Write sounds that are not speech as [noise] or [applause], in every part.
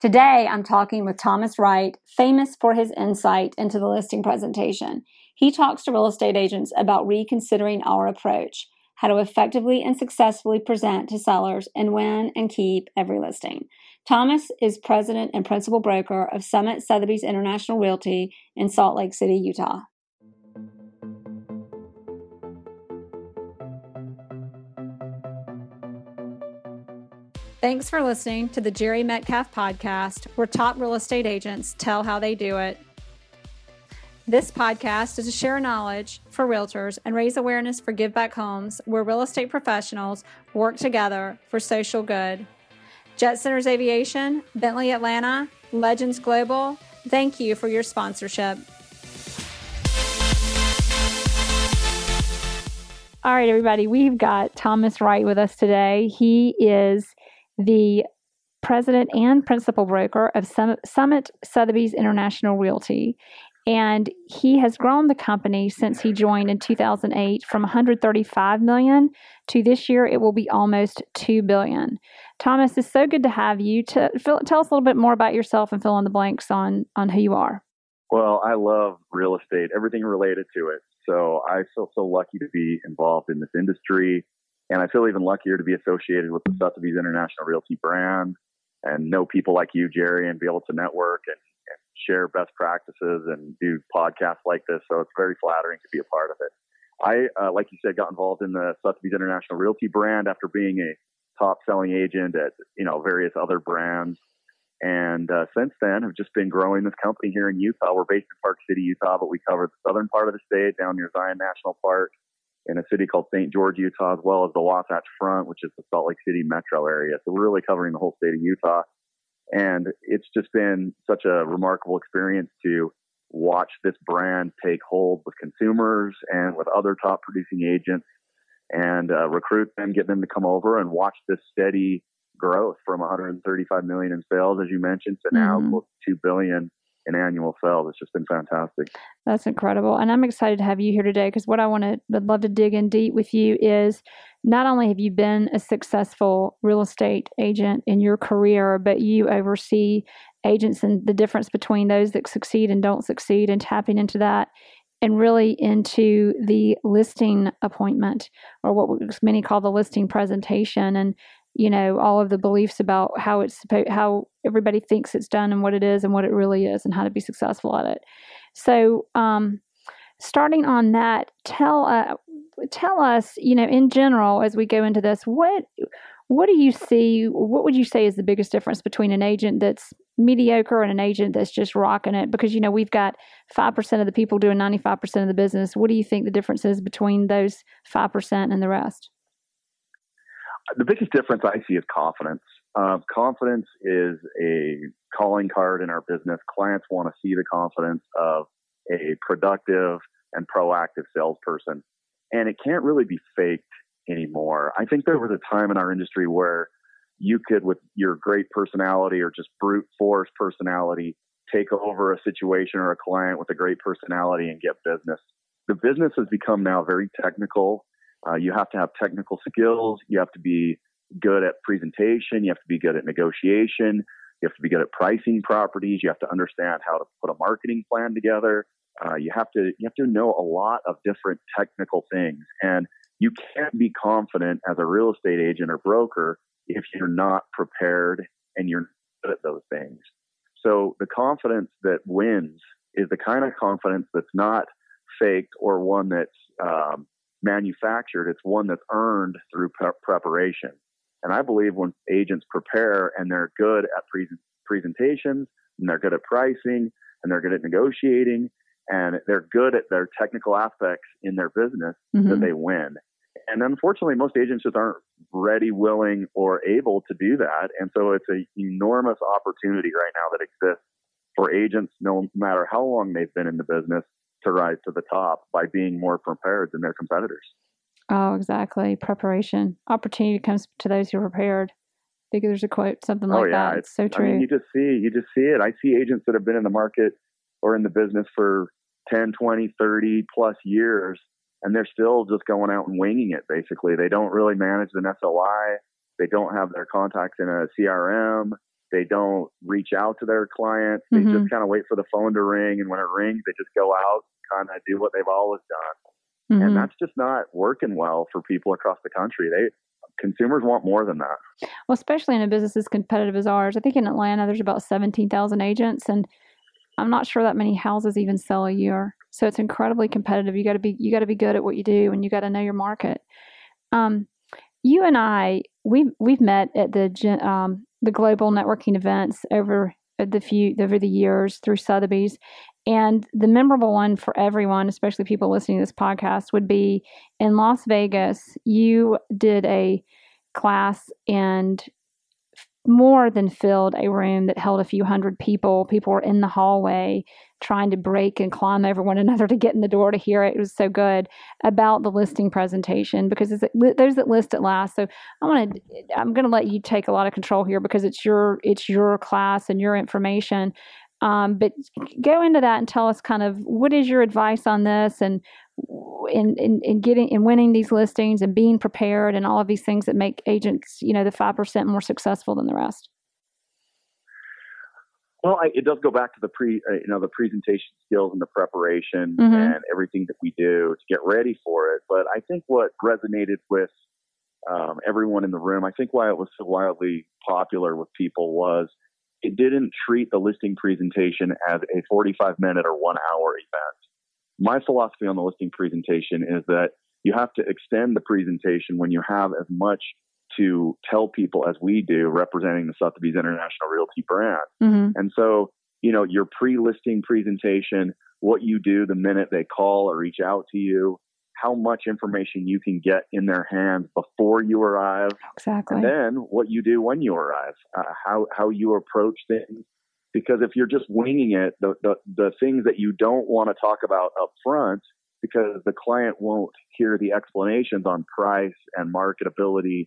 Today, I'm talking with Thomas Wright, famous for his insight into the listing presentation. He talks to real estate agents about reconsidering our approach, how to effectively and successfully present to sellers and win and keep every listing. Thomas is president and principal broker of Summit Sotheby's International Realty in Salt Lake City, Utah. Thanks for listening to the Jerry Metcalf podcast, where top real estate agents tell how they do it. This podcast is to share knowledge for realtors and raise awareness for Give Back Homes, where real estate professionals work together for social good. Jet Centers Aviation, Bentley Atlanta, Legends Global, thank you for your sponsorship. All right, everybody, we've got Thomas Wright with us today. He is the president and principal broker of Summit Sotheby's International Realty. And he has grown the company since he joined in 2008 from 135 million to this year it will be almost 2 billion. Thomas, it's so good to have you. To tell us a little bit more about yourself and fill in the blanks on on who you are. Well, I love real estate, everything related to it. So I feel so lucky to be involved in this industry. And I feel even luckier to be associated with the Sotheby's International Realty brand and know people like you, Jerry, and be able to network and, and share best practices and do podcasts like this. So it's very flattering to be a part of it. I, uh, like you said, got involved in the Sotheby's International Realty brand after being a top selling agent at, you know, various other brands. And uh, since then, have just been growing this company here in Utah. We're based in Park City, Utah, but we cover the southern part of the state down near Zion National Park in a city called St. George, Utah, as well as the Wasatch Front, which is the Salt Lake City metro area. So we're really covering the whole state of Utah. And it's just been such a remarkable experience to watch this brand take hold with consumers and with other top producing agents and uh, recruit them, get them to come over and watch this steady growth from 135 million in sales, as you mentioned, to now mm-hmm. close to 2 billion in annual sales. that's just been fantastic. That's incredible. And I'm excited to have you here today because what I want to, I'd love to dig in deep with you is not only have you been a successful real estate agent in your career, but you oversee agents and the difference between those that succeed and don't succeed and tapping into that and really into the listing appointment or what many call the listing presentation and you know all of the beliefs about how it's supposed how everybody thinks it's done and what it is and what it really is and how to be successful at it. So um, starting on that tell uh, tell us you know in general as we go into this what what do you see what would you say is the biggest difference between an agent that's mediocre and an agent that's just rocking it? Because you know we've got 5% of the people doing 95% of the business. What do you think the difference is between those 5% and the rest the biggest difference I see is confidence. Uh, confidence is a calling card in our business. Clients want to see the confidence of a productive and proactive salesperson, and it can't really be faked anymore. I think there was a time in our industry where you could, with your great personality or just brute force personality, take over a situation or a client with a great personality and get business. The business has become now very technical uh, you have to have technical skills. You have to be good at presentation. You have to be good at negotiation. You have to be good at pricing properties. You have to understand how to put a marketing plan together. Uh, you have to you have to know a lot of different technical things, and you can't be confident as a real estate agent or broker if you're not prepared and you're good at those things. So the confidence that wins is the kind of confidence that's not faked or one that's um, manufactured. It's one that's earned through pre- preparation. And I believe when agents prepare and they're good at pre- presentations and they're good at pricing and they're good at negotiating and they're good at their technical aspects in their business, mm-hmm. that they win. And unfortunately, most agents just aren't ready, willing, or able to do that. And so it's an enormous opportunity right now that exists for agents, no matter how long they've been in the business, to rise to the top by being more prepared than their competitors. Oh, exactly. Preparation. Opportunity comes to those who are prepared. I think there's a quote, something oh, like yeah. that. It's, so true. I mean, you just see, you just see it. I see agents that have been in the market or in the business for 10, 20, 30 plus years, and they're still just going out and winging it, basically. They don't really manage an SOI. They don't have their contacts in a CRM. They don't reach out to their clients. They Mhm. just kind of wait for the phone to ring, and when it rings, they just go out, kind of do what they've always done, Mhm. and that's just not working well for people across the country. They consumers want more than that. Well, especially in a business as competitive as ours. I think in Atlanta there's about 17,000 agents and I'm not sure that many houses even sell a year. So it's incredibly competitive. You got to be you got to be good at what you do and you got to know your market. Um, you and I we've we've met at the um, the global networking events over the few over the years through Sotheby's. And the memorable one for everyone, especially people listening to this podcast, would be in Las Vegas. You did a class and more than filled a room that held a few hundred people. People were in the hallway trying to break and climb over one another to get in the door to hear it. It was so good about the listing presentation because it's those that list at last. So I want to, I'm going to let you take a lot of control here because it's your, it's your class and your information. Um, but go into that and tell us kind of what is your advice on this and in, in, in getting and winning these listings and being prepared and all of these things that make agents, you know, the five percent more successful than the rest. Well, I, it does go back to the pre, uh, you know, the presentation skills and the preparation Mhm. and everything that we do to get ready for it. But I think what resonated with um, everyone in the room, I think why it was so wildly popular with people was it didn't treat the listing presentation as a 45 minute or one hour event. My philosophy on the listing presentation is that you have to extend the presentation when you have as much to tell people as we do representing the Sotheby's International Realty brand. Mm-hmm. And so, you know, your pre listing presentation, what you do the minute they call or reach out to you, how much information you can get in their hands before you arrive, Exactly. and then what you do when you arrive, uh, how, how you approach things. Because if you're just winging it, the, the, the things that you don't want to talk about up front, because the client won't hear the explanations on price and marketability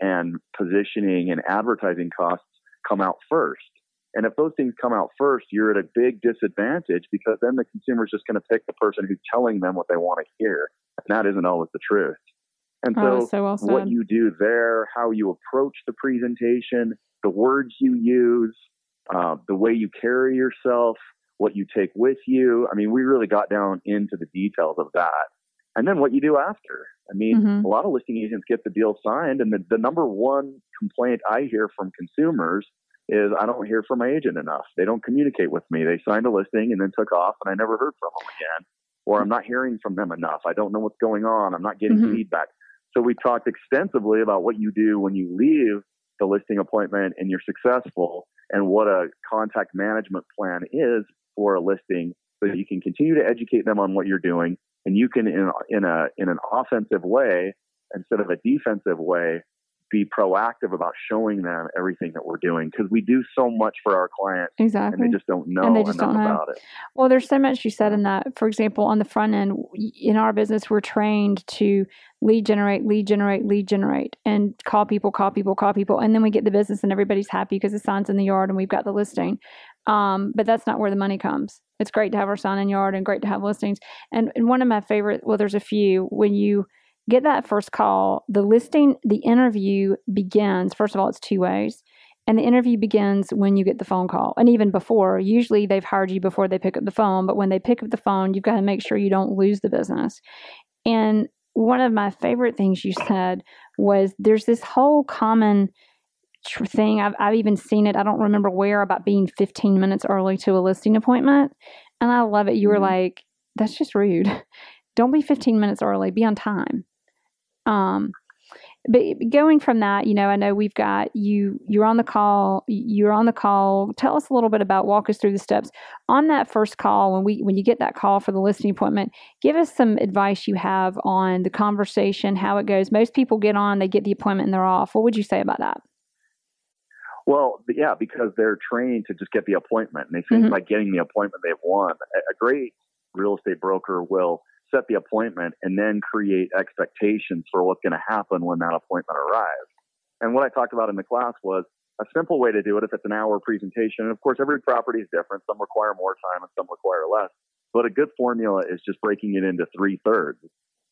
and positioning and advertising costs come out first. And if those things come out first, you're at a big disadvantage because then the consumer is just going to pick the person who's telling them what they want to hear. And that isn't always the truth. And oh, so, so well what you do there, how you approach the presentation, the words you use, uh, the way you carry yourself, what you take with you. I mean, we really got down into the details of that. And then what you do after. I mean, Mhm. a lot of listing agents get the deal signed, and the, the number one complaint I hear from consumers is I don't hear from my agent enough. They don't communicate with me. They signed a listing and then took off, and I never heard from them again. Or I'm not hearing from them enough. I don't know what's going on. I'm not getting Mhm. feedback. So we talked extensively about what you do when you leave the listing appointment and you're successful, and what a contact management plan is for a listing, so you can continue to educate them on what you're doing, and you can in in a in an offensive way instead of a defensive way be proactive about showing them everything that we're doing because we do so much for our clients exactly. and they just don't know And they just enough don't know. about it. Well, there's so much you said in that. For example, on the front end, in our business, we're trained to lead generate, lead generate, lead generate, and call people, call people, call people, and then we get the business, and everybody's happy because the sign's in the yard and we've got the listing. Um, but that's not where the money comes. It's great to have our sign in yard and great to have listings. And, and one of my favorite, well, there's a few when you get that first call, the listing, the interview begins. First of all, it's two ways. And the interview begins when you get the phone call. And even before, usually they've hired you before they pick up the phone. But when they pick up the phone, you've got to make sure you don't lose the business. And one of my favorite things you said was there's this whole common tr- thing. I've, I've even seen it. I don't remember where about being 15 minutes early to a listing appointment. And I love it. You were Mhm. like, that's just rude. [laughs] Don't be 15 minutes early. Be on time. Um, but going from that, you know, I know we've got you. You're on the call. You're on the call. Tell us a little bit about. Walk us through the steps on that first call when we when you get that call for the listing appointment. Give us some advice you have on the conversation, how it goes. Most people get on, they get the appointment, and they're off. What would you say about that? Well, yeah, because they're trained to just get the appointment, and they think Mhm. by getting the appointment they've won. A great real estate broker will set the appointment and then create expectations for what's going to happen when that appointment arrives. And what I talked about in the class was a simple way to do it if it's an hour presentation. And of course, every property is different. Some require more time and some require less. But a good formula is just breaking it into three thirds.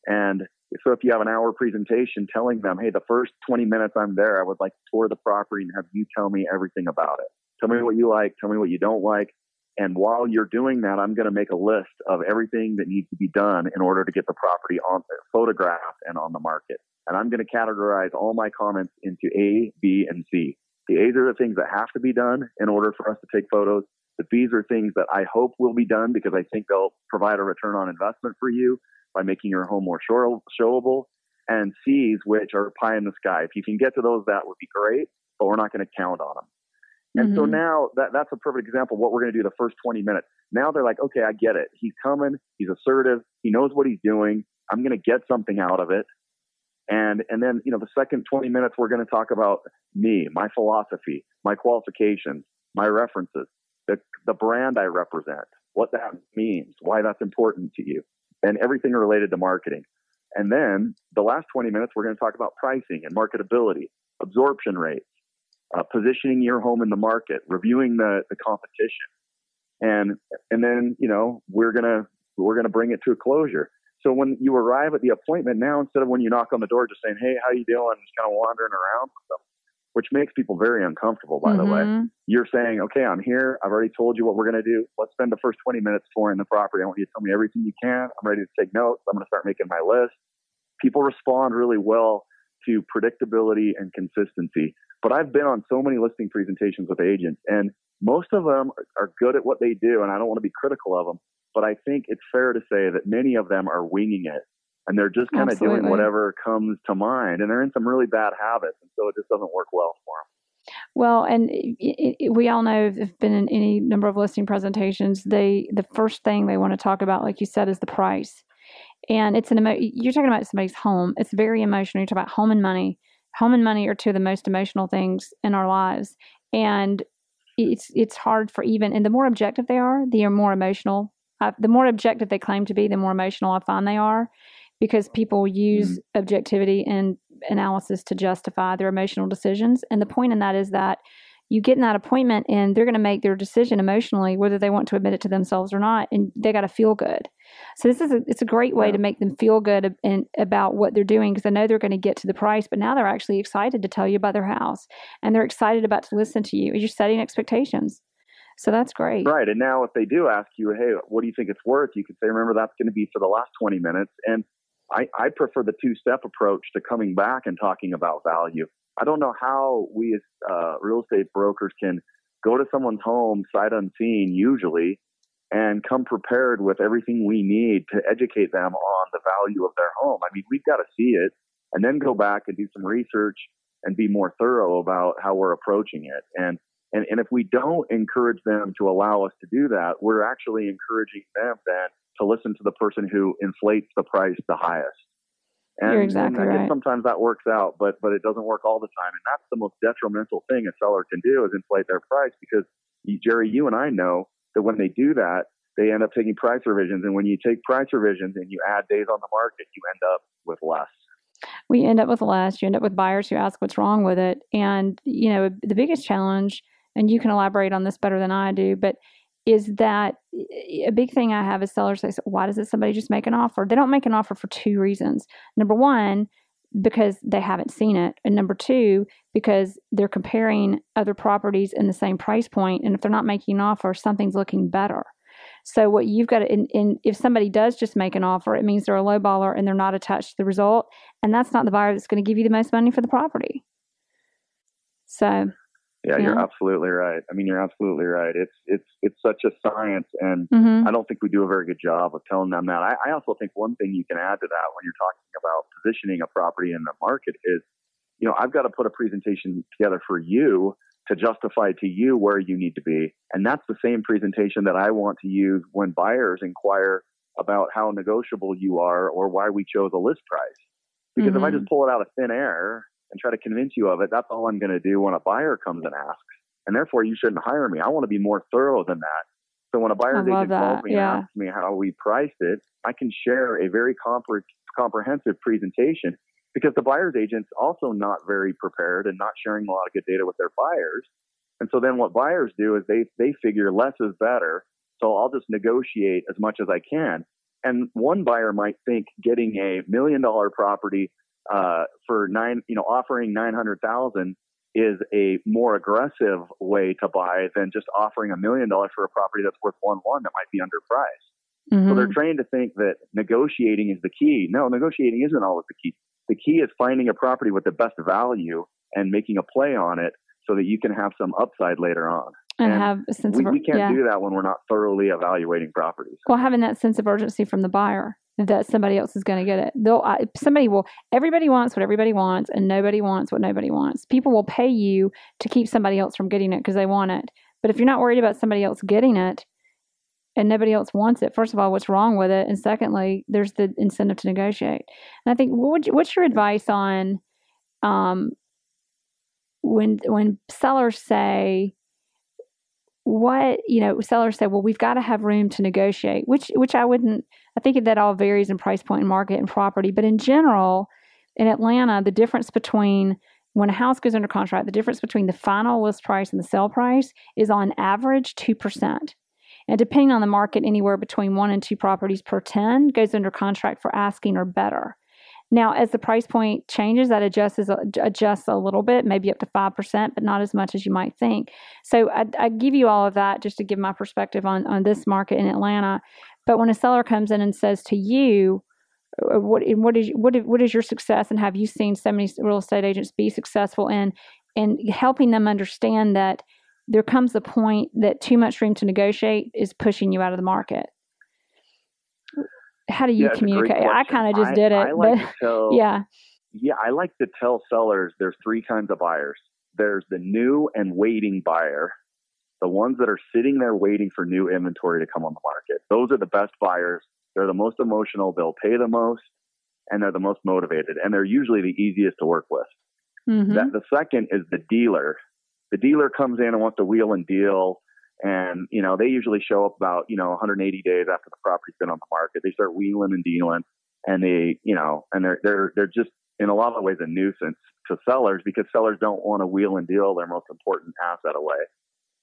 And So if you have an hour presentation telling them, hey, the first 20 minutes I'm there, I would like to tour the property and have you tell me everything about it. Tell me what you like, tell me what you don't like. And while you're doing that, I'm going to make a list of everything that needs to be done in order to get the property on photographed and on the market. And I'm going to categorize all my comments into A, B, and C. The A's are the things that have to be done in order for us to take photos. The B's are things that I hope will be done because I think they'll provide a return on investment for you by making your home more show- showable. And C's, which are pie in the sky. If you can get to those, that would be great, but we're not going to count on them. And mm-hmm. so now that, that's a perfect example of what we're going to do the first 20 minutes. Now they're like, okay, I get it. He's coming. He's assertive. He knows what he's doing. I'm going to get something out of it. And, and then, you know, the second 20 minutes, we're going to talk about me, my philosophy, my qualifications, my references, the, the brand I represent, what that means, why that's important to you, and everything related to marketing. And then the last 20 minutes, we're going to talk about pricing and marketability, absorption rates, uh, positioning your home in the market, reviewing the, the competition. And, and then, you know, we're to, we're to bring it to a closure. So when you arrive at the appointment now, instead of when you knock on the door, just saying, "Hey, how you doing?" just kind of wandering around with them, which makes people very uncomfortable. By mm-hmm. the way, mm-hmm. you're saying, "Okay, I'm here. I've already told you what we're to do. Let's spend the first 20 minutes touring the property. I want you to tell me everything you can. I'm ready to take notes. I'm to start making my list." People respond really well to predictability and consistency. But I've been on so many listing presentations with agents, and most of them are good at what they do, and I don't want to be critical of them but I think it's fair to say that many of them are winging it and they're just kind of doing whatever comes to mind and they're in some really bad habits and so it just doesn't work well for them well and it, it, we all know if been in any number of listing presentations they the first thing they want to talk about like you said is the price. And it's an emo- you're talking about somebody's home it's very emotional you talk about home and money home and money are two of the most emotional things in our lives and it's it's hard for even and the more objective they are the more emotional I, the more objective they claim to be, the more emotional I find they are because people use mm-hmm. objectivity and analysis to justify their emotional decisions. And the point in that is that you get in that appointment and they're going to make their decision emotionally, whether they want to admit it to themselves or not, and they got to feel good. So this is a, it's a great way yeah. to make them feel good and about what they're doing because I know they're going to get to the price, but now they're actually excited to tell you about their house and they're excited about to listen to you. You're setting expectations. So that's great. Right. And now if they do ask you, hey, what do you think it's worth? You can say, remember, that's going to be for the last 20 minutes. And I, I prefer the two step approach to coming back and talking about value. I don't know how we as uh, real estate brokers can go to someone's home sight unseen, usually, and come prepared with everything we need to educate them on the value of their home. I mean, we've got to see it and then go back and do some research and be more thorough about how we're approaching it. And and, and if we don't encourage them to allow us to do that, we're actually encouraging them then to listen to the person who inflates the price the highest. And, You're exactly and I guess sometimes that works out, but but it doesn't work all the time. And that's the most detrimental thing a seller can do is inflate their price because Jerry, you and I know that when they do that, they end up taking price revisions. And when you take price revisions and you add days on the market, you end up with less we end up with less. You end up with buyers who ask what's wrong with it. And, you know, the biggest challenge and you can elaborate on this better than I do, but is that eh, a big thing I have is sellers say, why does it somebody just make an offer? They don't make an offer for two reasons. Number one, because they haven't seen it. And number two, because they're comparing other properties in the same price point. And if they're not making an offer, something's looking better. So what you've got to, in, in, if somebody does just make an offer, it means they're a low baller and they're not attached to the result. And that's not the buyer that's going to give you the most money for the property. So yeah, yeah, you're absolutely right. I mean, you're absolutely right. It's it's it's such a science, and mm-hmm. I don't think we do a very good job of telling them that. I, I also think one thing you can add to that when you're talking about positioning a property in the market is, you know, I've got to put a presentation together for you to justify to you where you need to be, and that's the same presentation that I want to use when buyers inquire about how negotiable you are or why we chose a list price. Because mm-hmm. if I just mm-hmm. pull it out of thin air and try to convince you of it, that's all I'm going to do when a buyer comes and asks. And therefore, you shouldn't hire me. I want to be more thorough than that. So when a buyer's agent calls me yeah. and asks me how we priced it, I can share a very compre- comprehensive presentation because the buyer's agent's also not very prepared and not sharing a lot of good data with their buyers. And so then what buyers do is they they figure less is better. So I'll just negotiate as much as I can. and one buyer might think getting a million dollar property uh, for nine, you know, offering nine hundred thousand is a more aggressive way to buy than just offering a million dollars for a property that's worth one one that might be underpriced. Mm-hmm. So they're trained to think that negotiating is the key. No, negotiating isn't always the key. The key is finding a property with the best value and making a play on it so that you can have some upside later on. And, and have a sense we, of we can't yeah. do that when we're not thoroughly evaluating properties. Well, having that sense of urgency from the buyer that somebody else is going to get it. They'll uh, somebody will. Everybody wants what everybody wants, and nobody wants what nobody wants. People will pay you to keep somebody else from getting it because they want it. But if you're not worried about somebody else getting it, and nobody else wants it, first of all, what's wrong with it? And secondly, there's the incentive to negotiate. And I think what you, what's your advice on um, when when sellers say what you know sellers say well we've got to have room to negotiate which which i wouldn't i think that all varies in price point and market and property but in general in atlanta the difference between when a house goes under contract the difference between the final list price and the sale price is on average 2% and depending on the market anywhere between one and two properties per 10 goes under contract for asking or better now, as the price point changes, that adjusts adjusts a little bit, maybe up to five percent, but not as much as you might think. So I, I, give you all of that just to give my perspective on on this market in Atlanta. But when a seller comes in and says to you, uh, "What what is what is, what is your success?" and have you seen so many real estate agents be successful in in helping them understand that there comes a point that too much room to negotiate is pushing you out of the market how do you yeah, communicate? I kind of just I, did it. I like but, tell, [laughs] yeah. Yeah, I like to tell sellers there's three kinds of buyers. There's the new and waiting buyer, the ones that are sitting there waiting for new inventory to come on the market. Those are the best buyers. They're the most emotional. They'll pay the most, and they're the most motivated, and they're usually the easiest to work with. Mm-hmm. That, the second is the dealer. The dealer comes in and wants to wheel and deal and, you know, they usually show up about, you know, 180 days after the property's been on the market. They start wheeling and dealing and they, you know, and they're, they're, they're just in a lot of ways a nuisance to sellers because sellers don't want to wheel and deal their most important asset away.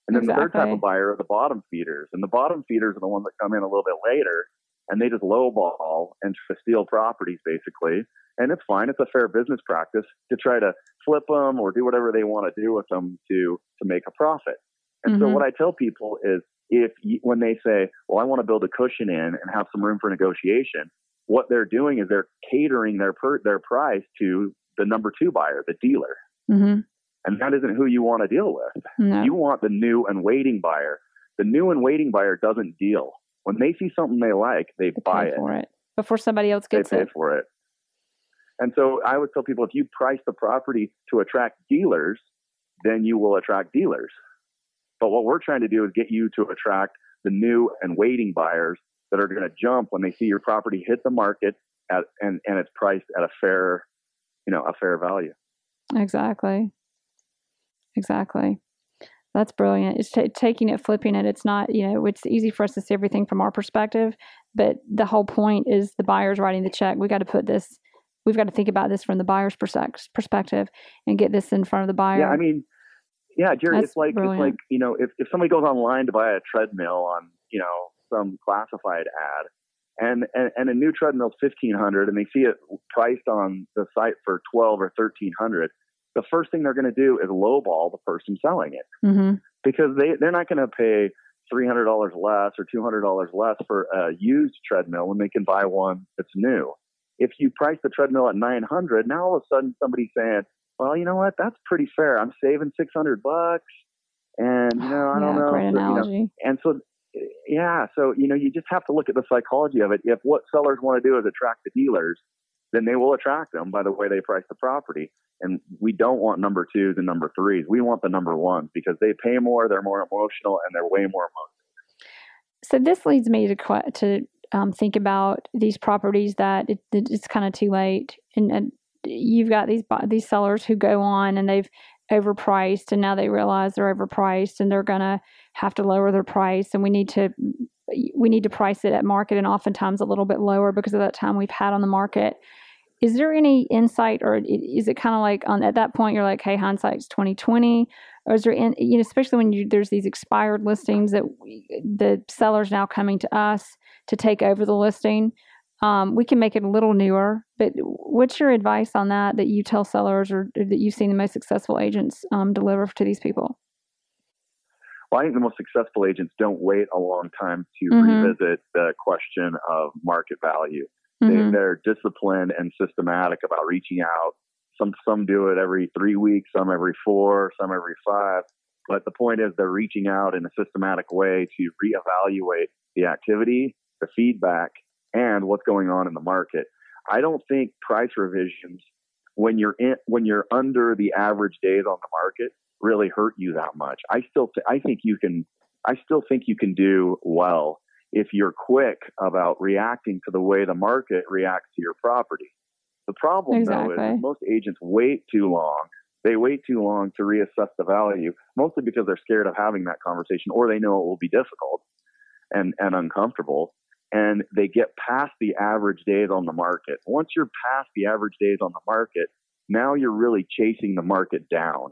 And then exactly. the third type of buyer are the bottom feeders. And the bottom feeders are the ones that come in a little bit later and they just lowball and steal properties basically. And it's fine. It's a fair business practice to try to flip them or do whatever they want to do with them to, to make a profit. And mm-hmm. so what I tell people is if you, when they say, well, I want to build a cushion in and have some room for negotiation, what they're doing is they're catering their per, their price to the number two buyer, the dealer. Mm-hmm. And that isn't who you want to deal with. No. You want the new and waiting buyer. The new and waiting buyer doesn't deal. When they see something they like, they, they buy it. for it before somebody else gets they pay it. for it. And so I would tell people if you price the property to attract dealers, then you will attract dealers. But what we're trying to do is get you to attract the new and waiting buyers that are going to jump when they see your property hit the market at, and, and it's priced at a fair, you know, a fair value. Exactly. Exactly. That's brilliant. It's t- taking it, flipping it. It's not, you know, it's easy for us to see everything from our perspective, but the whole point is the buyer's writing the check. We got to put this, we've got to think about this from the buyer's perspective and get this in front of the buyer. Yeah, I mean, yeah, Jerry, That's it's like brilliant. it's like you know, if if somebody goes online to buy a treadmill on you know some classified ad, and and, and a new treadmill is fifteen hundred, and they see it priced on the site for twelve or thirteen hundred, the first thing they're going to do is lowball the person selling it mm-hmm. because they they're not going to pay three hundred dollars less or two hundred dollars less for a used treadmill when they can buy one that's new. If you price the treadmill at nine hundred, now all of a sudden somebody's saying, well, you know what? That's pretty fair. I'm saving 600 bucks. And, you know, I yeah, don't know. Great so, analogy. You know, and so, yeah. So, you know, you just have to look at the psychology of it. If what sellers want to do is attract the dealers, then they will attract them by the way they price the property. And we don't want number twos and number threes. We want the number ones because they pay more, they're more emotional, and they're way more motivated. So this leads me to to um, think about these properties that it, it's kind of too late, and, and you've got these these sellers who go on and they've overpriced and now they realize they're overpriced and they're going to have to lower their price and we need to we need to price it at market and oftentimes a little bit lower because of that time we've had on the market is there any insight or is it kind of like on at that point you're like hey hindsight's 2020 or is there in, you know especially when you, there's these expired listings that we, the seller's now coming to us to take over the listing um, we can make it a little newer but what's your advice on that that you tell sellers or, or that you've seen the most successful agents um, deliver to these people well, I think the most successful agents don't wait a long time to mm-hmm. revisit the question of market value. Mm-hmm. They, they're disciplined and systematic about reaching out. Some some do it every three weeks, some every four, some every five. But the point is, they're reaching out in a systematic way to reevaluate the activity, the feedback, and what's going on in the market. I don't think price revisions, when you're in, when you're under the average days on the market, really hurt you that much. I still, th- I think you can, I still think you can do well if you're quick about reacting to the way the market reacts to your property. The problem exactly. though is most agents wait too long. They wait too long to reassess the value, mostly because they're scared of having that conversation or they know it will be difficult and, and uncomfortable. And they get past the average days on the market. Once you're past the average days on the market, now you're really chasing the market down.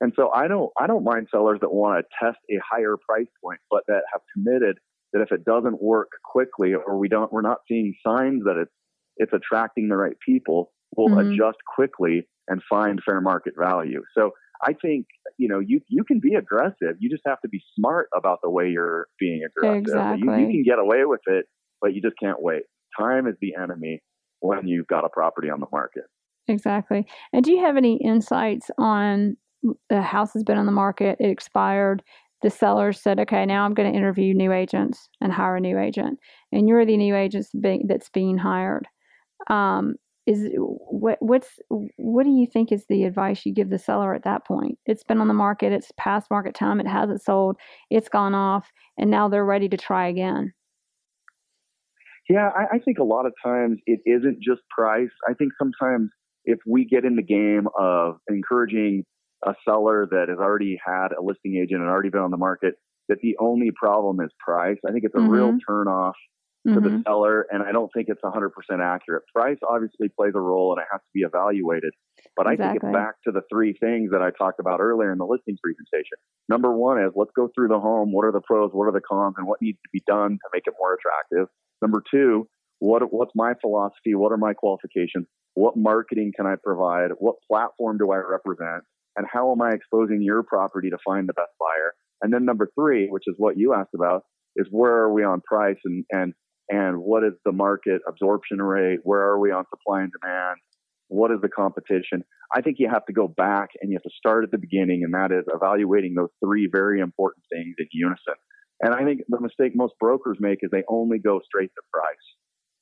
And so I don't I don't mind sellers that want to test a higher price point, but that have committed that if it doesn't work quickly or we don't we're not seeing signs that it's it's attracting the right people, we'll mm-hmm. adjust quickly and find fair market value. So I think you know you you can be aggressive. You just have to be smart about the way you're being aggressive. Exactly. You, you can get away with it, but you just can't wait. Time is the enemy when you've got a property on the market. Exactly. And do you have any insights on the house has been on the market, it expired. The seller said, "Okay, now I'm going to interview new agents and hire a new agent." And you're the new agent that's being hired. Um, is what what's what do you think is the advice you give the seller at that point? It's been on the market, it's past market time, it hasn't sold, it's gone off, and now they're ready to try again. Yeah, I, I think a lot of times it isn't just price. I think sometimes if we get in the game of encouraging a seller that has already had a listing agent and already been on the market that the only problem is price. I think it's a mm-hmm. real turnoff to mm-hmm. the seller, and I don't think it's 100% accurate. Price obviously plays a role and it has to be evaluated. But exactly. I think it's back to the three things that I talked about earlier in the listing presentation. Number one is let's go through the home. What are the pros? What are the cons? And what needs to be done to make it more attractive? Number two, what, what's my philosophy? What are my qualifications? What marketing can I provide? What platform do I represent? And how am I exposing your property to find the best buyer? And then number three, which is what you asked about, is where are we on price and and and what is the market absorption rate? Where are we on supply and demand? What is the competition? I think you have to go back and you have to start at the beginning, and that is evaluating those three very important things in unison. And I think the mistake most brokers make is they only go straight to price.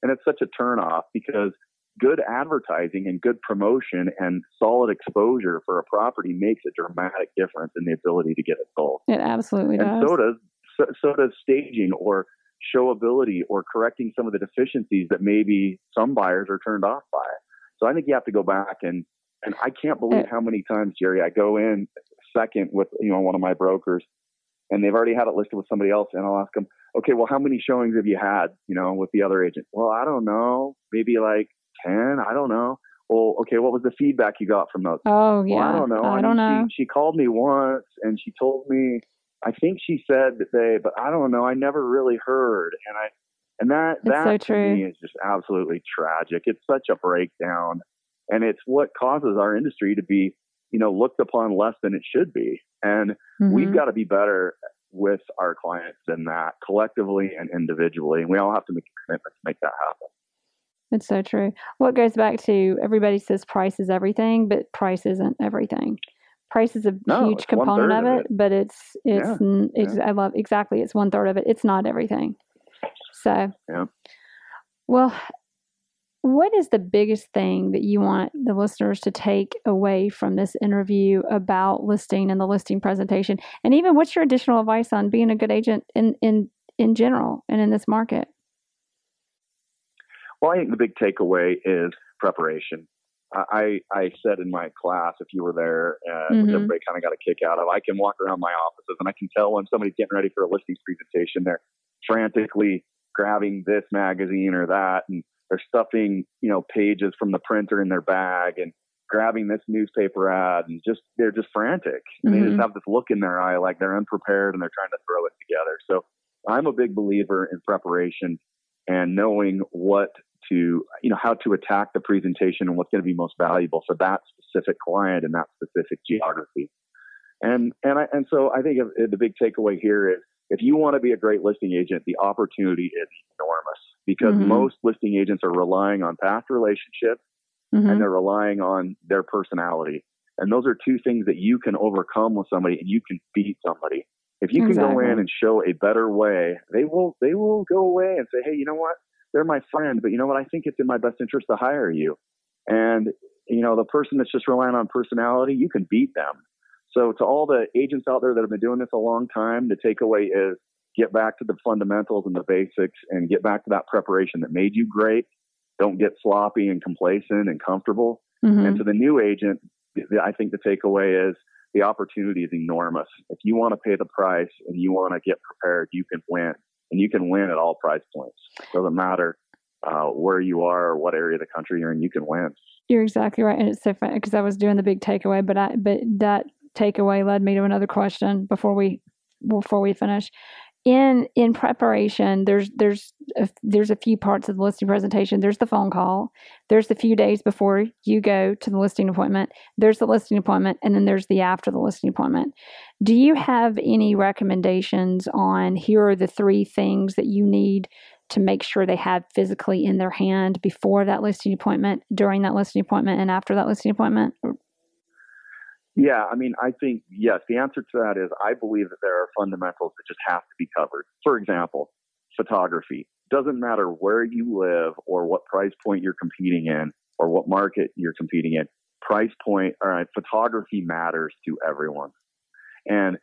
And it's such a turnoff because good advertising and good promotion and solid exposure for a property makes a dramatic difference in the ability to get it sold. It absolutely and does. so does so, so does staging or showability or correcting some of the deficiencies that maybe some buyers are turned off by. So I think you have to go back and and I can't believe how many times, Jerry, I go in second with you know one of my brokers, and they've already had it listed with somebody else, and I'll ask them, okay, well, how many showings have you had, you know, with the other agent? Well, I don't know, maybe like 10. I don't know. Well, okay, what was the feedback you got from those? Oh, yeah. Well, I don't know. I, I don't know. She, she called me once and she told me, I think she said that they, but I don't know. I never really heard. And I, and that, it's that so to true. me is just absolutely tragic. It's such a breakdown and it's what causes our industry to be, you know, looked upon less than it should be. And mm-hmm. we've got to be better with our clients than that collectively and individually. And we all have to make a commitment to make that happen. It's so true. Well, it goes back to everybody says price is everything, but price isn't everything. Price is a no, huge component of it, of it, but it's it's, yeah, it's yeah. I love exactly it's one third of it. It's not everything. So, yeah. Well, what is the biggest thing that you want the listeners to take away from this interview about listing and the listing presentation? And even what's your additional advice on being a good agent in in in general and in this market? Well, I think the big takeaway is preparation. I, I said in my class, if you were there, uh, mm-hmm. which everybody kind of got a kick out of, I can walk around my offices and I can tell when somebody's getting ready for a listings presentation, they're frantically grabbing this magazine or that, and they're stuffing, you know, pages from the printer in their bag and grabbing this newspaper ad and just they're just frantic and mm-hmm. they just mm-hmm. have this look in their eye like they're unprepared and they're trying to throw it together so i'm a big believer in preparation and knowing what to you know how to attack the presentation and what's going to be most valuable for that specific client and that specific geography and and I, and so i think the big takeaway here is if you want to be a great listing agent the opportunity is enormous because mm-hmm. most listing agents are relying on past relationships mm-hmm. and they're relying on their personality. And those are two things that you can overcome with somebody and you can beat somebody. If you can exactly. go in and show a better way, they will they will go away and say, "Hey, you know what? They're my friend, but you know what? I think it's in my best interest to hire you." And you know, the person that's just relying on personality, you can beat them. So to all the agents out there that have been doing this a long time, the takeaway is get back to the fundamentals and the basics and get back to that preparation that made you great don't get sloppy and complacent and comfortable. Mm-hmm. And to the new agent, I think the takeaway is the opportunity is enormous. If you want to pay the price and you want to get prepared, you can win. And you can win at all price points. Doesn't matter uh, where you are or what area of the country you're in, you can win. You're exactly right. And it's so funny because I was doing the big takeaway, but I but that takeaway led me to another question before we before we finish in in preparation there's there's a, there's a few parts of the listing presentation. There's the phone call. There's the few days before you go to the listing appointment. There's the listing appointment and then there's the after the listing appointment. Do you have any recommendations on here are the three things that you need to make sure they have physically in their hand before that listing appointment during that listing appointment and after that listing appointment yeah, I mean, I think, yes, the answer to that is I believe that there are fundamentals that just have to be covered. For example, photography. Doesn't matter where you live or what price point you're competing in or what market you're competing in. Price point, all right, photography matters to everyone. And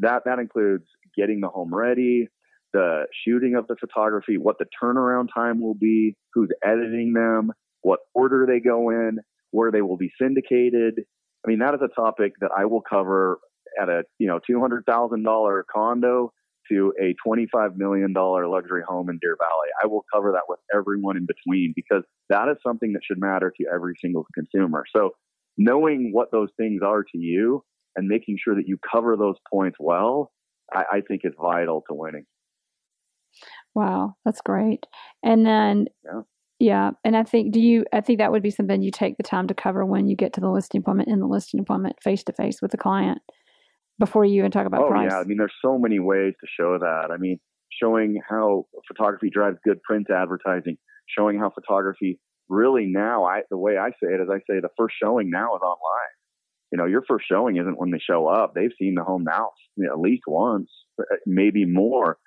that, that includes getting the home ready, the shooting of the photography, what the turnaround time will be, who's editing them, what order they go in, where they will be syndicated, I mean, that is a topic that I will cover at a you know two hundred thousand dollar condo to a twenty five million dollar luxury home in Deer Valley. I will cover that with everyone in between because that is something that should matter to every single consumer. So knowing what those things are to you and making sure that you cover those points well, I, I think is vital to winning. Wow, that's great. And then yeah. Yeah, and I think do you? I think that would be something you take the time to cover when you get to the listing appointment in the listing appointment face to face with the client before you even talk about oh, price. yeah, I mean, there's so many ways to show that. I mean, showing how photography drives good print advertising, showing how photography really now, I the way I say it is, I say the first showing now is online. You know, your first showing isn't when they show up; they've seen the home now you know, at least once, uh, maybe more.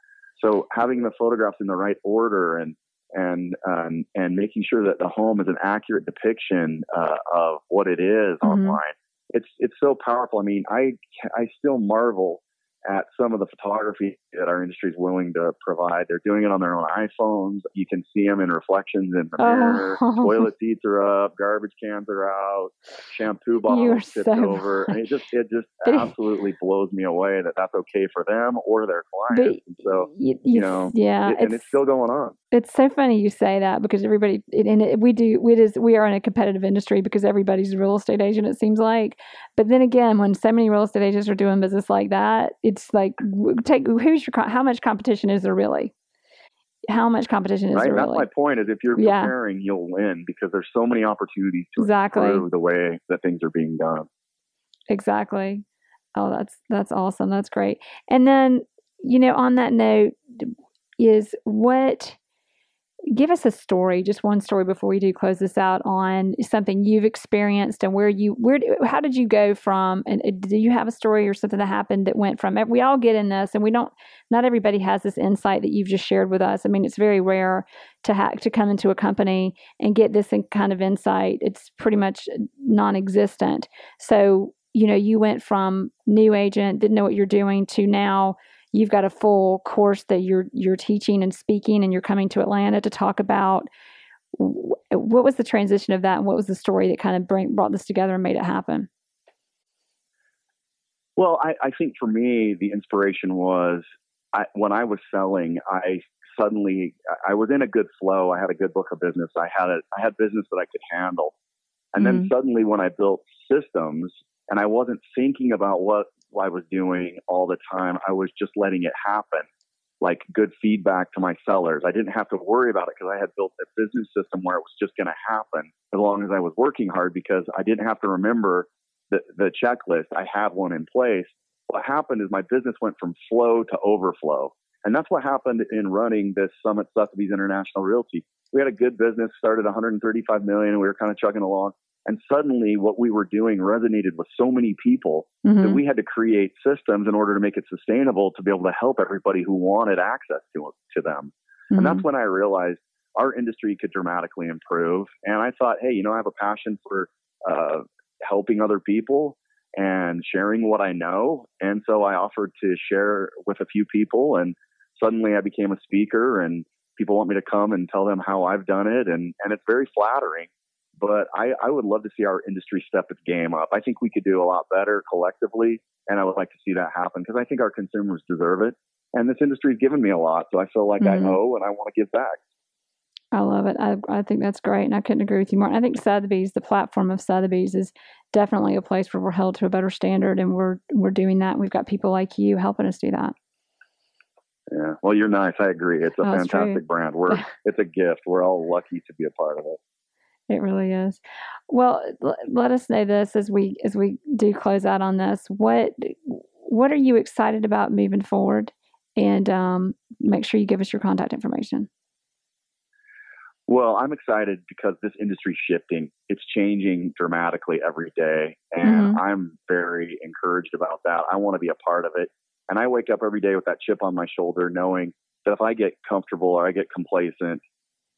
So having the photographs in the right order and and um, and making sure that the home is an accurate depiction uh, of what it is mm-hmm. online. It's it's so powerful. I mean, I I still marvel at some of the photography that our industry is willing to provide. They're doing it on their own iPhones. You can see them in reflections in the oh. mirror. [laughs] Toilet seats are up, garbage cans are out, shampoo bottles tipped so over. And it just it just [laughs] absolutely blows me away that that's okay for them or their clients. So you, you, you know, yeah, it, and it's still going on. It's so funny you say that because everybody and it, we do we just we are in a competitive industry because everybody's a real estate agent. It seems like, but then again, when so many real estate agents are doing business like that, it's like take who's your how much competition is there really? How much competition is right? there That's really? my point. Is if you're yeah. preparing, you'll win because there's so many opportunities to exactly. improve the way that things are being done. Exactly. Oh, that's that's awesome. That's great. And then you know, on that note, is what give us a story, just one story before we do close this out on something you've experienced and where you where how did you go from and do you have a story or something that happened that went from we all get in this and we don't not everybody has this insight that you've just shared with us. I mean, it's very rare to have to come into a company and get this kind of insight. It's pretty much non-existent. So, you know, you went from new agent, didn't know what you're doing to now you've got a full course that you're you're teaching and speaking and you're coming to Atlanta to talk about what was the transition of that and what was the story that kind of bring, brought this together and made it happen? Well I, I think for me the inspiration was I, when I was selling I suddenly I was in a good flow. I had a good book of business. I had a I had business that I could handle. And then mm-hmm. suddenly, when I built systems and I wasn't thinking about what I was doing all the time, I was just letting it happen like good feedback to my sellers. I didn't have to worry about it because I had built a business system where it was just going to happen as long as I was working hard because I didn't have to remember the, the checklist. I had one in place. What happened is my business went from flow to overflow. And that's what happened in running this Summit Sotheby's International Realty. We had a good business, started 135 million, and we were kind of chugging along. And suddenly, what we were doing resonated with so many people mm-hmm. that we had to create systems in order to make it sustainable to be able to help everybody who wanted access to, to them. Mm-hmm. And that's mm-hmm. when I realized our industry could dramatically improve. And I thought, hey, you know, I have a passion for uh, helping other people and sharing what I know. And so I offered to share with a few people, and suddenly I became a speaker, and people want me to come and tell them how I've done it. And, and it's very flattering but I, I would love to see our industry step its game up. I think we could do a lot better collectively, and I would like to see that happen because I think our consumers deserve it. And this industry's given me a lot, so I feel like mm-hmm. I owe and I want to give back. I love it. I, I think that's great, and I couldn't agree with you more. I think Sotheby's, the platform of Sotheby's, is definitely a place where we're held to a better standard, and we're we're doing that. We've got people like you helping us do that. Yeah, well, you're nice. I agree. It's a oh, fantastic brand. We're [laughs] it's a gift. We're all lucky to be a part of it. It really is. Well, l- let us know this as we as we do close out on this. What what are you excited about moving forward? And um, make sure you give us your contact information. Well, I'm excited because this industry is shifting. It's changing dramatically every day, and mm-hmm. I'm very encouraged about that. I want to be a part of it, and I wake up every day with that chip on my shoulder, knowing that if I get comfortable or I get complacent,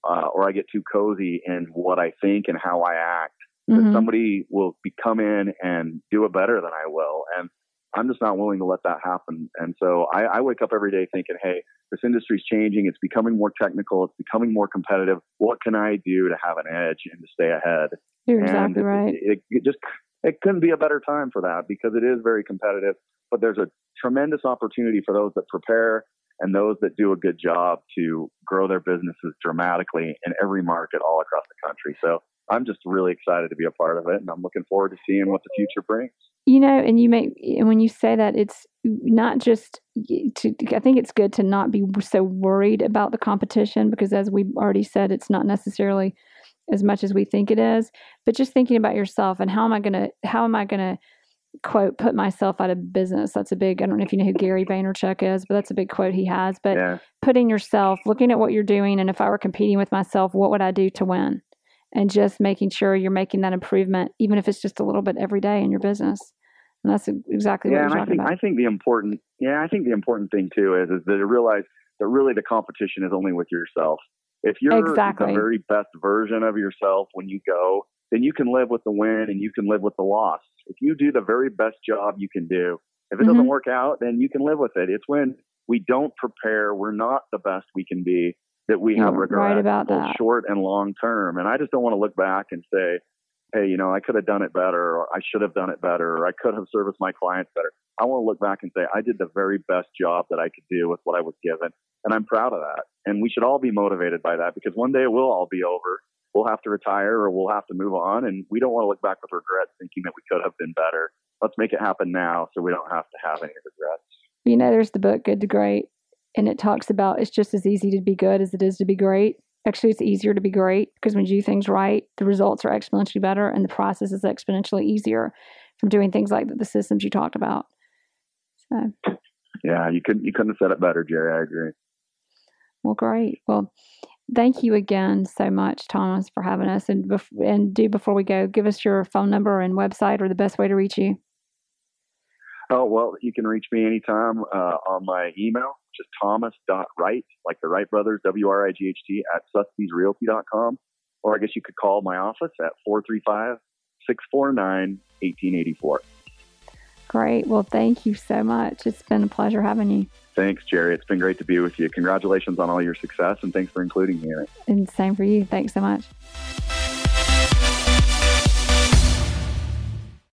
uh, or I get too cozy in what I think and how I act, mm-hmm. that somebody will be, come in and do it better than I will. And I'm just not willing to let that happen. And so I, I wake up every day thinking, hey, this industry's changing. It's becoming more technical. It's becoming more competitive. What can I do to have an edge and to stay ahead? You're and exactly right. It, it, it just it couldn't be a better time for that because it is very competitive. But there's a tremendous opportunity for those that prepare and those that do a good job to grow their businesses dramatically in every market all across the country. So I'm just really excited to be a part of it, and I'm looking forward to seeing what the future brings. You know, and you make and when you say that, it's not just to. I think it's good to not be so worried about the competition because, as we already said, it's not necessarily as much as we think it is. But just thinking about yourself and how am I gonna how am I gonna quote put myself out of business that's a big i don't know if you know who gary vaynerchuk is but that's a big quote he has but yeah. putting yourself looking at what you're doing and if i were competing with myself what would i do to win and just making sure you're making that improvement even if it's just a little bit every day in your business and that's exactly yeah, what you're I think, about. I think the important yeah i think the important thing too is is that you realize that really the competition is only with yourself if you're exactly. the very best version of yourself when you go then you can live with the win and you can live with the loss. If you do the very best job you can do, if it mm-hmm. doesn't work out, then you can live with it. It's when we don't prepare, we're not the best we can be, that we You're have regret, right about both that. short and long term. And I just don't want to look back and say, hey, you know, I could have done it better, or I should have done it better, or I could have serviced my clients better. I want to look back and say, I did the very best job that I could do with what I was given. And I'm proud of that. And we should all be motivated by that because one day it will all be over we'll have to retire or we'll have to move on. And we don't want to look back with regret thinking that we could have been better. Let's make it happen now so we don't have to have any regrets. You know, there's the book Good to Great, and it talks about it's just as easy to be good as it is to be great. Actually, it's easier to be great because when you do things right, the results are exponentially better and the process is exponentially easier from doing things like the systems you talked about. So, yeah, you couldn't you couldn't have said it better, Jerry. I agree. Well, great. Well, thank you again so much, Thomas, for having us. And bef- and do before we go, give us your phone number and website or the best way to reach you. Oh well, you can reach me anytime uh, on my email, which is thomas.wright, like the Wright brothers, W R I G H T, at sotheby'srealty.com. Or I guess you could call my office at 435 649 1884. Great. Well, thank you so much. It's been a pleasure having you. Thanks, Jerry. It's been great to be with you. Congratulations on all your success and thanks for including me in it. And same for you. Thanks so much.